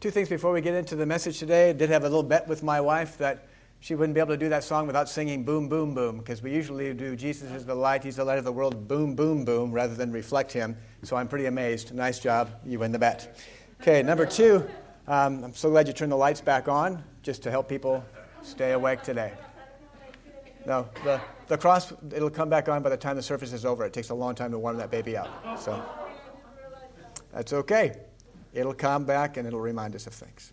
two things before we get into the message today. I did have a little bet with my wife that she wouldn't be able to do that song without singing boom, boom, boom, because we usually do Jesus is the light, he's the light of the world, boom, boom, boom, rather than reflect him. So I'm pretty amazed. Nice job. You win the bet. Okay, number two, um, I'm so glad you turned the lights back on just to help people stay awake today. No, the, the cross, it'll come back on by the time the service is over. It takes a long time to warm that baby up. So that's okay. It'll come back and it'll remind us of things.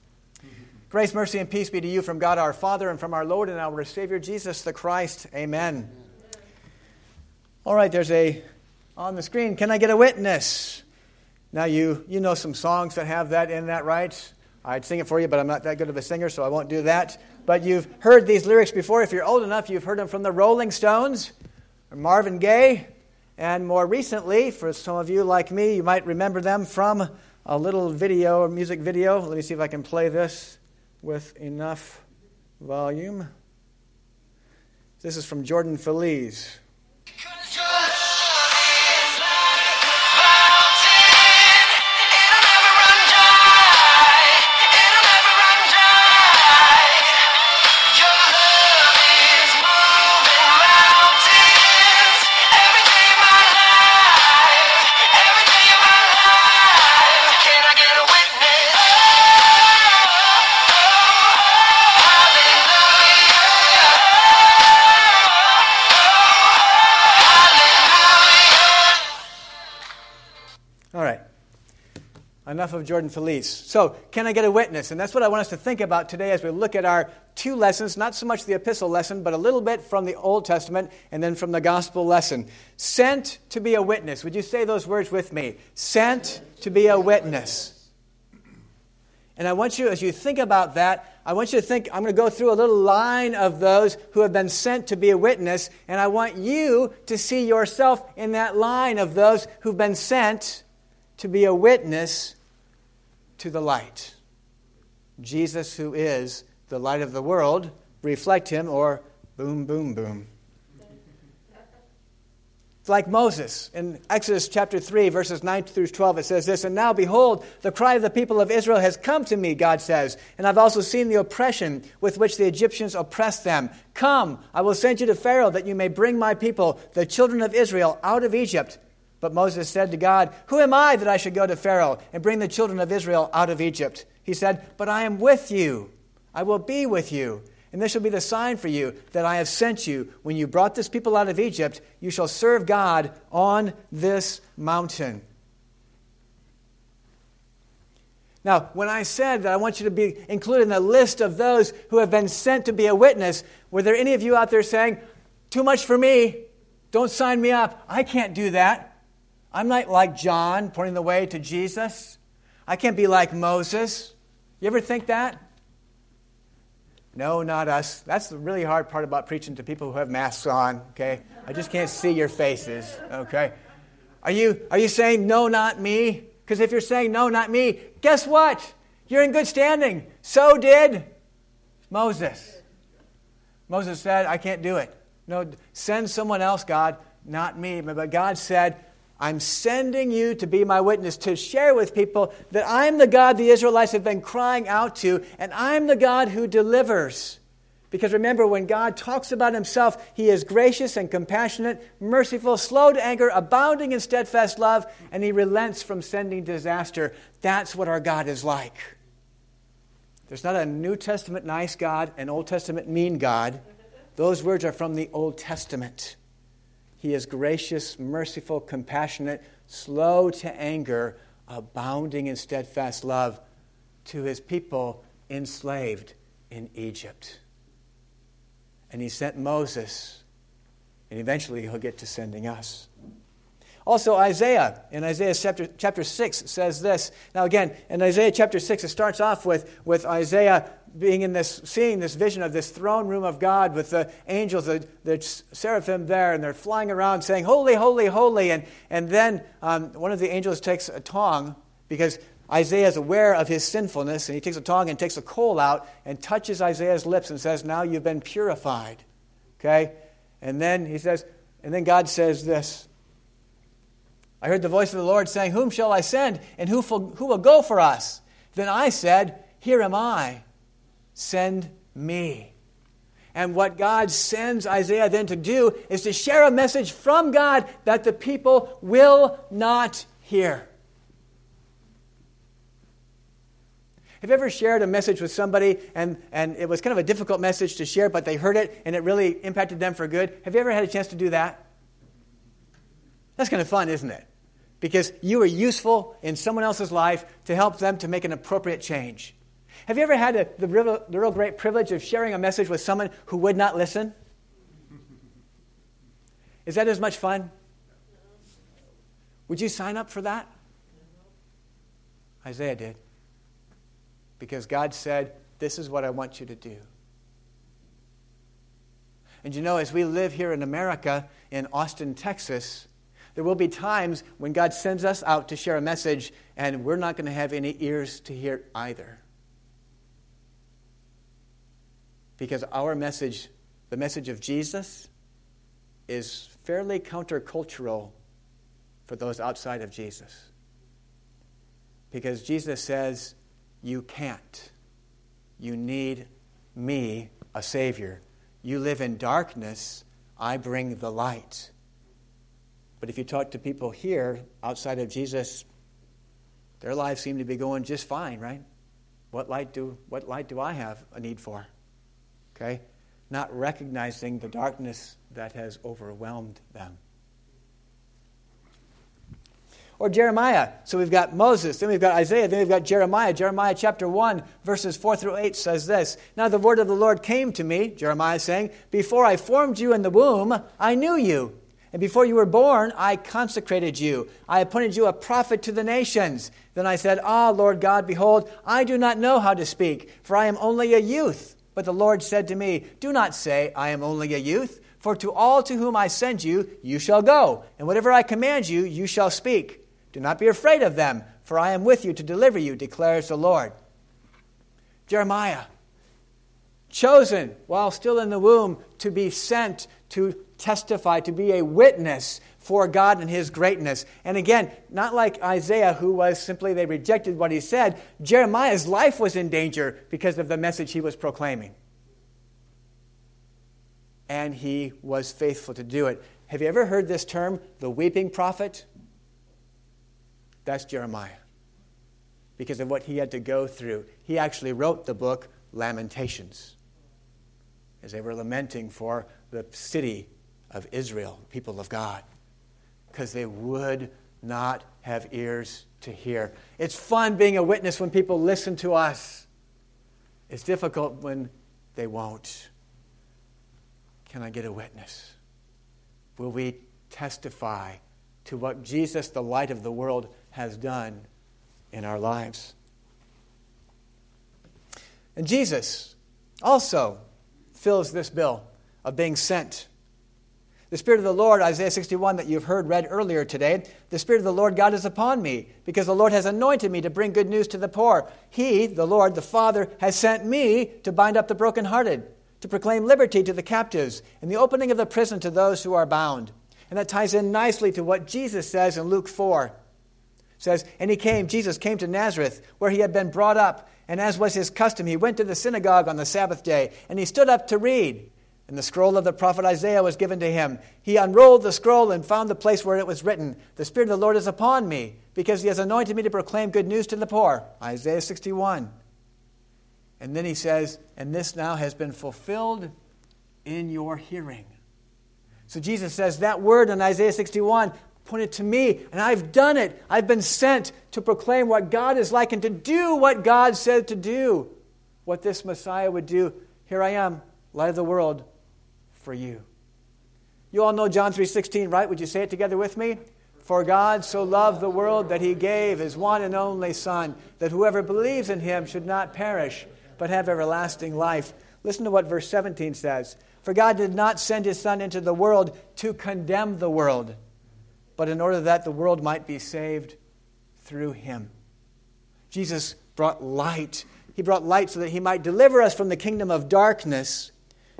Grace, mercy, and peace be to you from God our Father and from our Lord and our Savior Jesus the Christ. Amen. All right, there's a on the screen. Can I get a witness? Now you you know some songs that have that in that, right? I'd sing it for you, but I'm not that good of a singer, so I won't do that. But you've heard these lyrics before. If you're old enough, you've heard them from the Rolling Stones, or Marvin Gaye, and more recently, for some of you like me, you might remember them from a little video, a music video. Let me see if I can play this with enough volume. This is from Jordan Feliz. Enough of Jordan Feliz. So, can I get a witness? And that's what I want us to think about today as we look at our two lessons, not so much the epistle lesson, but a little bit from the Old Testament and then from the gospel lesson. Sent to be a witness. Would you say those words with me? Sent to be a witness. And I want you, as you think about that, I want you to think, I'm going to go through a little line of those who have been sent to be a witness, and I want you to see yourself in that line of those who've been sent to be a witness to the light. Jesus, who is the light of the world, reflect him or boom, boom, boom. It's like Moses. In Exodus chapter 3, verses 9 through 12, it says this And now, behold, the cry of the people of Israel has come to me, God says, and I've also seen the oppression with which the Egyptians oppress them. Come, I will send you to Pharaoh that you may bring my people, the children of Israel, out of Egypt. But Moses said to God, Who am I that I should go to Pharaoh and bring the children of Israel out of Egypt? He said, But I am with you. I will be with you. And this shall be the sign for you that I have sent you. When you brought this people out of Egypt, you shall serve God on this mountain. Now, when I said that I want you to be included in the list of those who have been sent to be a witness, were there any of you out there saying, Too much for me? Don't sign me up. I can't do that. I'm not like John, pointing the way to Jesus. I can't be like Moses. You ever think that? No, not us. That's the really hard part about preaching to people who have masks on, okay? I just can't see your faces, okay? Are you, are you saying, no, not me? Because if you're saying, no, not me, guess what? You're in good standing. So did Moses. Moses said, I can't do it. No, send someone else, God, not me. But God said, I'm sending you to be my witness, to share with people that I'm the God the Israelites have been crying out to, and I'm the God who delivers. Because remember, when God talks about himself, he is gracious and compassionate, merciful, slow to anger, abounding in steadfast love, and he relents from sending disaster. That's what our God is like. There's not a New Testament nice God, an Old Testament mean God. Those words are from the Old Testament. He is gracious, merciful, compassionate, slow to anger, abounding in steadfast love to his people enslaved in Egypt. And he sent Moses, and eventually he'll get to sending us. Also, Isaiah, in Isaiah chapter, chapter 6, says this. Now, again, in Isaiah chapter 6, it starts off with, with Isaiah being in this, seeing this vision of this throne room of God with the angels, the, the seraphim there, and they're flying around saying, Holy, holy, holy. And, and then um, one of the angels takes a tong because Isaiah is aware of his sinfulness, and he takes a tong and takes a coal out and touches Isaiah's lips and says, Now you've been purified. Okay? And then he says, and then God says this I heard the voice of the Lord saying, Whom shall I send, and who, who will go for us? Then I said, Here am I, send me. And what God sends Isaiah then to do is to share a message from God that the people will not hear. Have you ever shared a message with somebody and, and it was kind of a difficult message to share, but they heard it and it really impacted them for good? Have you ever had a chance to do that? That's kind of fun, isn't it? Because you were useful in someone else's life to help them to make an appropriate change. Have you ever had a, the, real, the real great privilege of sharing a message with someone who would not listen? Is that as much fun? Would you sign up for that? Isaiah did. Because God said, This is what I want you to do. And you know, as we live here in America, in Austin, Texas, there will be times when God sends us out to share a message, and we're not going to have any ears to hear either. Because our message, the message of Jesus, is fairly countercultural for those outside of Jesus. Because Jesus says, You can't. You need me, a Savior. You live in darkness, I bring the light. But if you talk to people here outside of Jesus, their lives seem to be going just fine, right? What light do, what light do I have a need for? Okay? Not recognizing the darkness that has overwhelmed them. Or Jeremiah. So we've got Moses, then we've got Isaiah, then we've got Jeremiah. Jeremiah chapter 1, verses 4 through 8 says this Now the word of the Lord came to me, Jeremiah saying, Before I formed you in the womb, I knew you. And before you were born, I consecrated you. I appointed you a prophet to the nations. Then I said, Ah, Lord God, behold, I do not know how to speak, for I am only a youth. But the Lord said to me, Do not say, I am only a youth, for to all to whom I send you, you shall go, and whatever I command you, you shall speak. Do not be afraid of them, for I am with you to deliver you, declares the Lord. Jeremiah, chosen while still in the womb to be sent to testify, to be a witness for God and His greatness. And again, not like Isaiah, who was simply they rejected what he said. Jeremiah's life was in danger because of the message he was proclaiming. And he was faithful to do it. Have you ever heard this term, the weeping prophet? That's Jeremiah. Because of what he had to go through. He actually wrote the book Lamentations as they were lamenting for the city of Israel, people of God because they would not have ears to hear. It's fun being a witness when people listen to us, it's difficult when they won't. Can I get a witness? Will we testify to what Jesus, the light of the world, has done in our lives? And Jesus also fills this bill of being sent the Spirit of the Lord, Isaiah 61, that you've heard read earlier today, the Spirit of the Lord God is upon me, because the Lord has anointed me to bring good news to the poor. He, the Lord, the Father, has sent me to bind up the brokenhearted, to proclaim liberty to the captives, and the opening of the prison to those who are bound. And that ties in nicely to what Jesus says in Luke 4. It says, And he came, Jesus came to Nazareth, where he had been brought up, and as was his custom, he went to the synagogue on the Sabbath day, and he stood up to read. And the scroll of the prophet Isaiah was given to him. He unrolled the scroll and found the place where it was written The Spirit of the Lord is upon me, because he has anointed me to proclaim good news to the poor. Isaiah 61. And then he says, And this now has been fulfilled in your hearing. So Jesus says that word in Isaiah 61 pointed to me, and I've done it. I've been sent to proclaim what God is like and to do what God said to do, what this Messiah would do. Here I am, light of the world for you. You all know John 3:16, right? Would you say it together with me? For God so loved the world that he gave his one and only son that whoever believes in him should not perish but have everlasting life. Listen to what verse 17 says. For God did not send his son into the world to condemn the world, but in order that the world might be saved through him. Jesus brought light. He brought light so that he might deliver us from the kingdom of darkness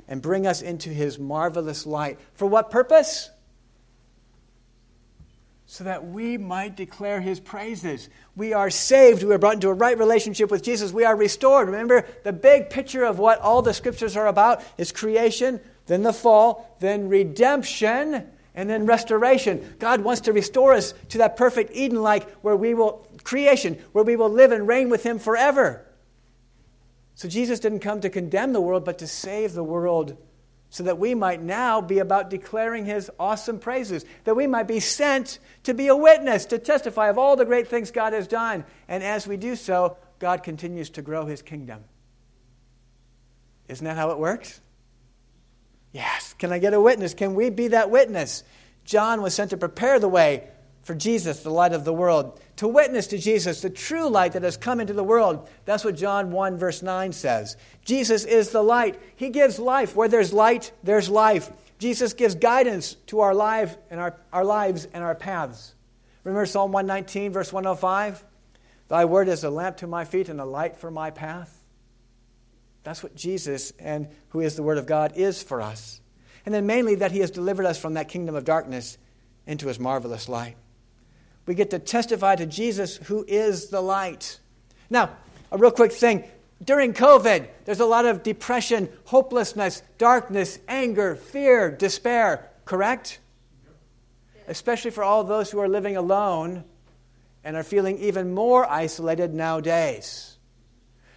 and bring us into his marvelous light. For what purpose? so that we might declare his praises. We are saved. We are brought into a right relationship with Jesus. We are restored. Remember, the big picture of what all the scriptures are about is creation, then the fall, then redemption, and then restoration. God wants to restore us to that perfect Eden like where we will, creation, where we will live and reign with him forever. So Jesus didn't come to condemn the world, but to save the world so that we might now be about declaring his awesome praises, that we might be sent to be a witness, to testify of all the great things God has done. And as we do so, God continues to grow his kingdom. Isn't that how it works? Yes. Can I get a witness? Can we be that witness? John was sent to prepare the way for Jesus, the light of the world, to witness to Jesus, the true light that has come into the world. That's what John 1, verse 9 says. Jesus is the light. He gives life. Where there's light, there's life. Jesus gives guidance to our, life and our, our lives and our paths. Remember Psalm 119, verse 105? Thy word is a lamp to my feet and a light for my path. That's what Jesus, and who is the Word of God, is for us. And then mainly that He has delivered us from that kingdom of darkness into His marvelous light. We get to testify to Jesus, who is the light. Now, a real quick thing. During COVID, there's a lot of depression, hopelessness, darkness, anger, fear, despair, correct? Especially for all those who are living alone and are feeling even more isolated nowadays.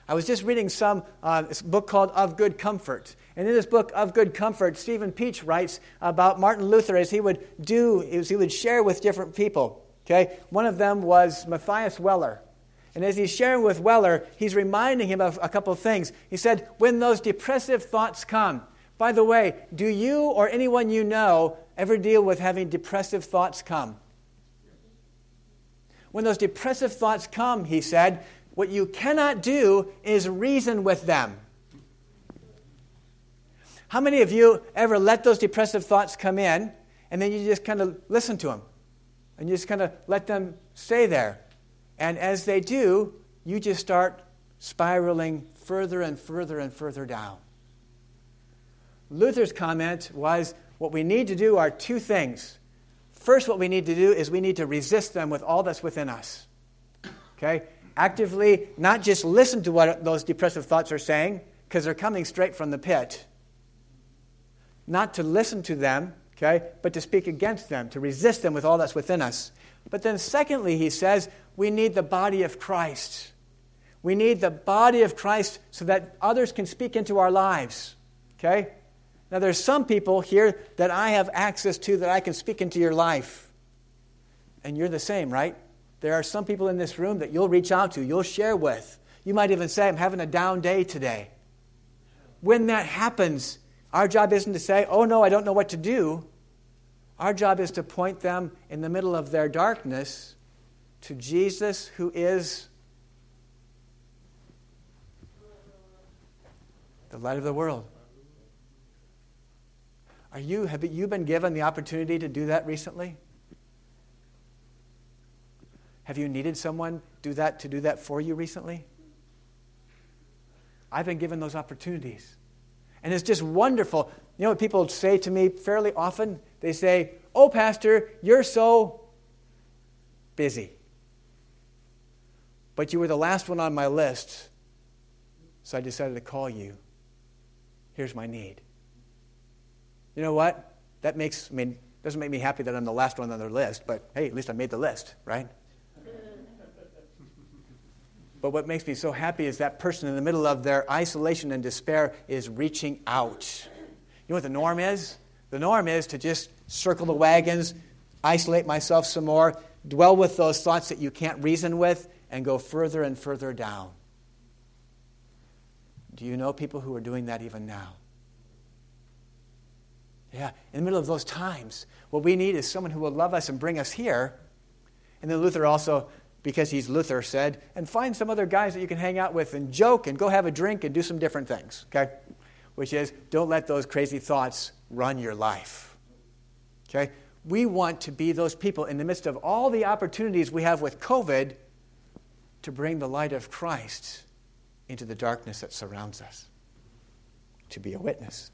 I was just reading some uh, book called Of Good Comfort. And in this book, Of Good Comfort, Stephen Pietsch writes about Martin Luther as he would do, as he would share with different people. Okay? One of them was Matthias Weller. And as he's sharing with Weller, he's reminding him of a couple of things. He said, When those depressive thoughts come, by the way, do you or anyone you know ever deal with having depressive thoughts come? When those depressive thoughts come, he said, what you cannot do is reason with them. How many of you ever let those depressive thoughts come in and then you just kind of listen to them? And you just kind of let them stay there. And as they do, you just start spiraling further and further and further down. Luther's comment was what we need to do are two things. First, what we need to do is we need to resist them with all that's within us. Okay? Actively, not just listen to what those depressive thoughts are saying, because they're coming straight from the pit. Not to listen to them, okay? But to speak against them, to resist them with all that's within us. But then, secondly, he says, we need the body of Christ. We need the body of Christ so that others can speak into our lives, okay? Now, there's some people here that I have access to that I can speak into your life. And you're the same, right? There are some people in this room that you'll reach out to, you'll share with. You might even say, I'm having a down day today. When that happens, our job isn't to say, oh no, I don't know what to do. Our job is to point them in the middle of their darkness to Jesus, who is the light of the world. Are you, have you been given the opportunity to do that recently? Have you needed someone do that to do that for you recently? I've been given those opportunities. And it's just wonderful. You know what people say to me fairly often? They say, Oh, Pastor, you're so busy. But you were the last one on my list, so I decided to call you. Here's my need. You know what? That makes, I mean, doesn't make me happy that I'm the last one on their list, but hey, at least I made the list, right? But what makes me so happy is that person in the middle of their isolation and despair is reaching out. You know what the norm is? The norm is to just circle the wagons, isolate myself some more, dwell with those thoughts that you can't reason with, and go further and further down. Do you know people who are doing that even now? Yeah, in the middle of those times, what we need is someone who will love us and bring us here. And then Luther also because he's Luther, said, and find some other guys that you can hang out with and joke and go have a drink and do some different things, okay? Which is, don't let those crazy thoughts run your life, okay? We want to be those people in the midst of all the opportunities we have with COVID to bring the light of Christ into the darkness that surrounds us, to be a witness.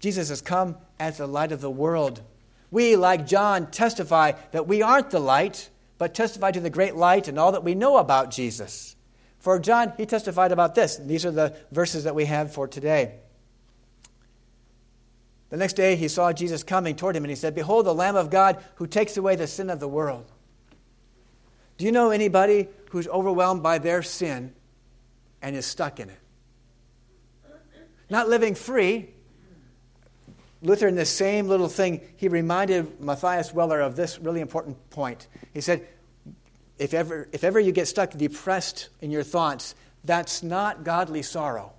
Jesus has come as the light of the world We, like John, testify that we aren't the light, but testify to the great light and all that we know about Jesus. For John, he testified about this. These are the verses that we have for today. The next day he saw Jesus coming toward him, and he said, Behold, the Lamb of God who takes away the sin of the world. Do you know anybody who's overwhelmed by their sin and is stuck in it? Not living free. Luther, in this same little thing, he reminded Matthias Weller of this really important point. He said, if ever, if ever you get stuck depressed in your thoughts, that's not godly sorrow.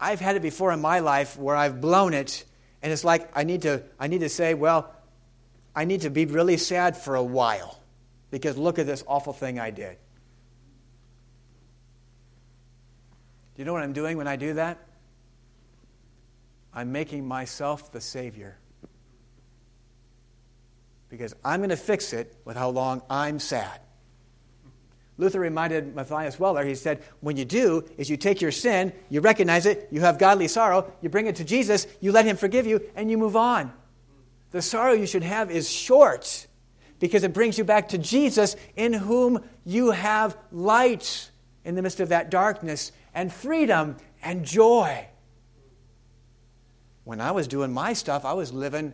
I've had it before in my life where I've blown it, and it's like I need to, I need to say, well, I need to be really sad for a while because look at this awful thing I did. Do you know what I'm doing when I do that? I'm making myself the Savior. Because I'm going to fix it with how long I'm sad. Luther reminded Matthias Weller, he said, when you do, is you take your sin, you recognize it, you have godly sorrow, you bring it to Jesus, you let him forgive you, and you move on. The sorrow you should have is short because it brings you back to Jesus, in whom you have light in the midst of that darkness, and freedom and joy. When I was doing my stuff, I was living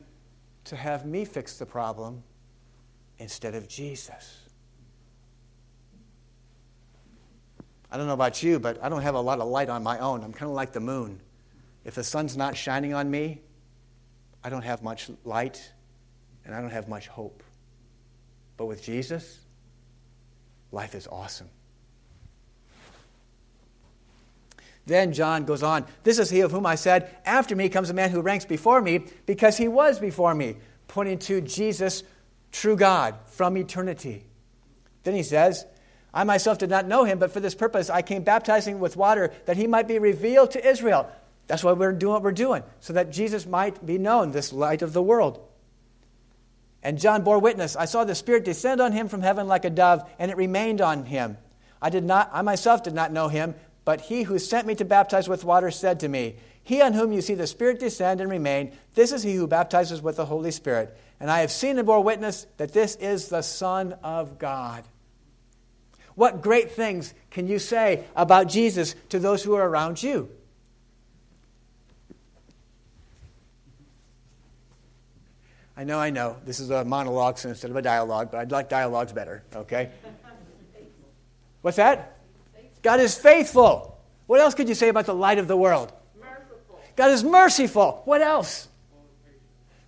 to have me fix the problem instead of Jesus. I don't know about you, but I don't have a lot of light on my own. I'm kind of like the moon. If the sun's not shining on me, I don't have much light and I don't have much hope. But with Jesus, life is awesome. Then John goes on, This is he of whom I said, After me comes a man who ranks before me, because he was before me, pointing to Jesus, true God, from eternity. Then he says, I myself did not know him, but for this purpose I came baptizing with water that he might be revealed to Israel. That's why we're doing what we're doing, so that Jesus might be known, this light of the world. And John bore witness. I saw the Spirit descend on him from heaven like a dove, and it remained on him. I did not, I myself did not know him, but he who sent me to baptize with water said to me, He on whom you see the Spirit descend and remain, this is he who baptizes with the Holy Spirit. And I have seen and bore witness that this is the Son of God. What great things can you say about Jesus to those who are around you? I know, I know. This is a monologue instead of a dialogue, but I'd like dialogues better, okay? What's that? God is faithful. What else could you say about the light of the world? Merciful. God is merciful. What else?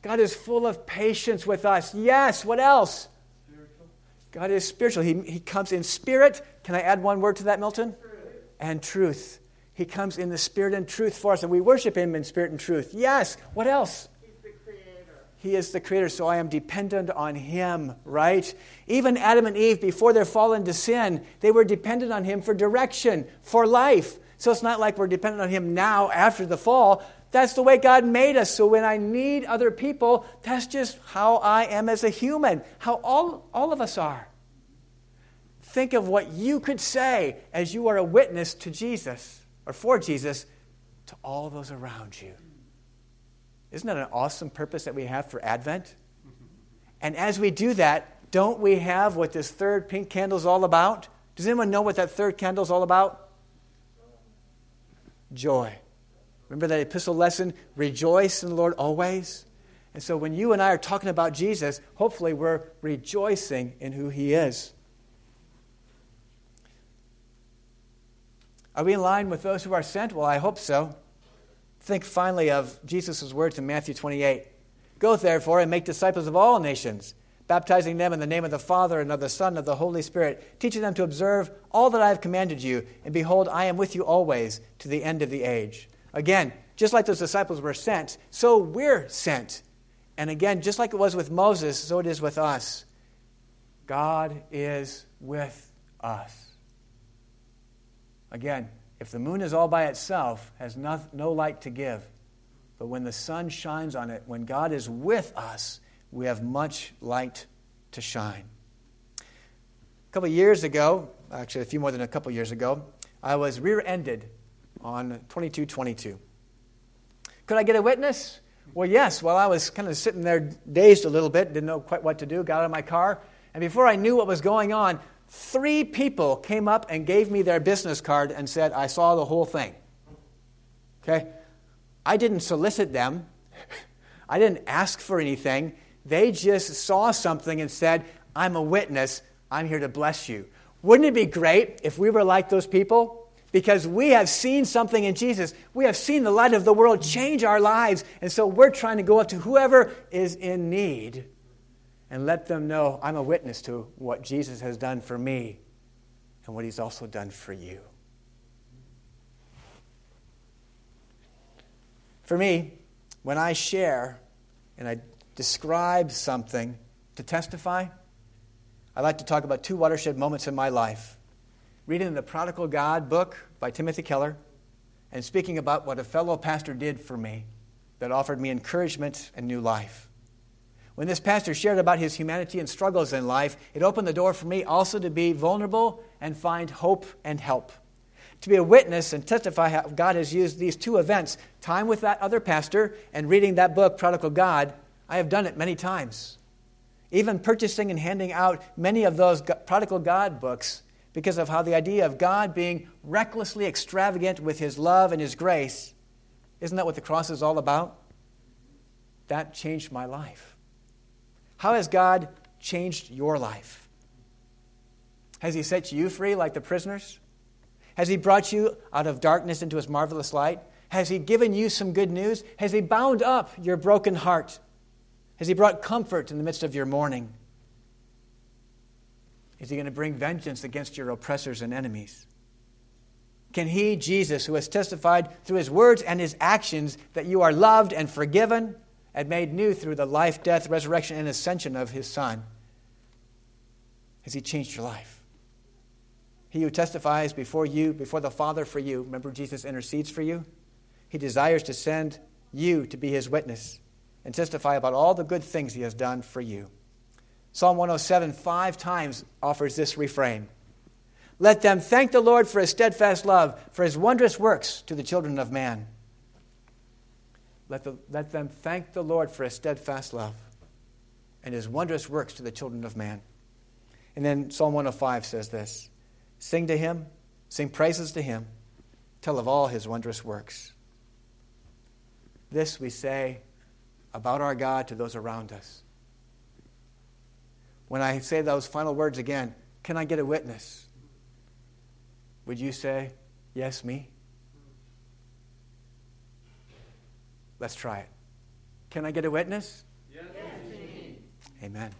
God is full of patience with us. Yes. What else? Spiritual. God is spiritual. He, he comes in spirit. Can I add one word to that, Milton? Truth. And truth. He comes in the spirit and truth for us, and we worship him in spirit and truth. Yes. What else? He is the creator, so I am dependent on him, right? Even Adam and Eve, before their fall into sin, they were dependent on him for direction, for life. So it's not like we're dependent on him now after the fall. That's the way God made us. So when I need other people, that's just how I am as a human, how all, all of us are. Think of what you could say as you are a witness to Jesus or for Jesus to all those around you. Isn't that an awesome purpose that we have for Advent? And as we do that, don't we have what this third pink candle is all about? Does anyone know what that third candle is all about? Joy. Remember that epistle lesson? Rejoice in the Lord always. And so when you and I are talking about Jesus, hopefully we're rejoicing in who he is. Are we in line with those who are sent? Well, I hope so. Think finally of Jesus' words in Matthew 28 Go therefore and make disciples of all nations, baptizing them in the name of the Father and of the Son and of the Holy Spirit, teaching them to observe all that I have commanded you. And behold, I am with you always to the end of the age. Again, just like those disciples were sent, so we're sent. And again, just like it was with Moses, so it is with us. God is with us. Again, if the moon is all by itself, has no, no light to give, but when the sun shines on it, when God is with us, we have much light to shine. A couple years ago, actually a few more than a couple years ago, I was rear ended on 2222. Could I get a witness? Well, yes. While I was kind of sitting there dazed a little bit, didn't know quite what to do, got out of my car, and before I knew what was going on, three people came up and gave me their business card and said, I saw the whole thing. Okay? I didn't solicit them, I didn't ask for anything. They just saw something and said, I'm a witness. I'm here to bless you. Wouldn't it be great if we were like those people? Because we have seen something in Jesus. We have seen the light of the world change our lives. And so we're trying to go up to whoever is in need and let them know I'm a witness to what Jesus has done for me and what he's also done for you. For me, when I share and I describe something to testify, I like to talk about two watershed moments in my life. Reading the Prodigal God book by Timothy Keller and speaking about what a fellow pastor did for me that offered me encouragement and new life. When this pastor shared about his humanity and struggles in life, it opened the door for me also to be vulnerable and find hope and help. To be a witness and testify how God has used these two events time with that other pastor and reading that book, Prodigal God. I have done it many times even purchasing and handing out many of those prodigal God books because of how the idea of God being recklessly extravagant with his love and his grace isn't that what the cross is all about? That changed my life. How has God changed your life? Has he set you free like the prisoners? Has he brought you out of darkness into his marvelous light? Has he given you some good news? Has he bound up your broken heart? Has He brought comfort in the midst of your mourning? Is He going to bring vengeance against your oppressors and enemies? Can He, Jesus, who has testified through His words and His actions that you are loved and forgiven and made new through the life, death, resurrection, and ascension of His Son, has He changed your life? He who testifies before you, before the Father for you, remember Jesus intercedes for you? He desires to send you to be His witness and testify about all the good things he has done for you. Psalm 107 five times offers this refrain Let them thank the Lord for his steadfast love, for his wondrous works to the children of man. Let, the, let them thank the Lord for his steadfast love and his wondrous works to the children of man. And then Psalm 105 says this Sing to him, sing praises to him, tell of all his wondrous works. This we say about our God to those around us. When I say those final words again, can I get a witness? Would you say, Yes, me? Let's try it. Can I get a witness? Yes. Amen.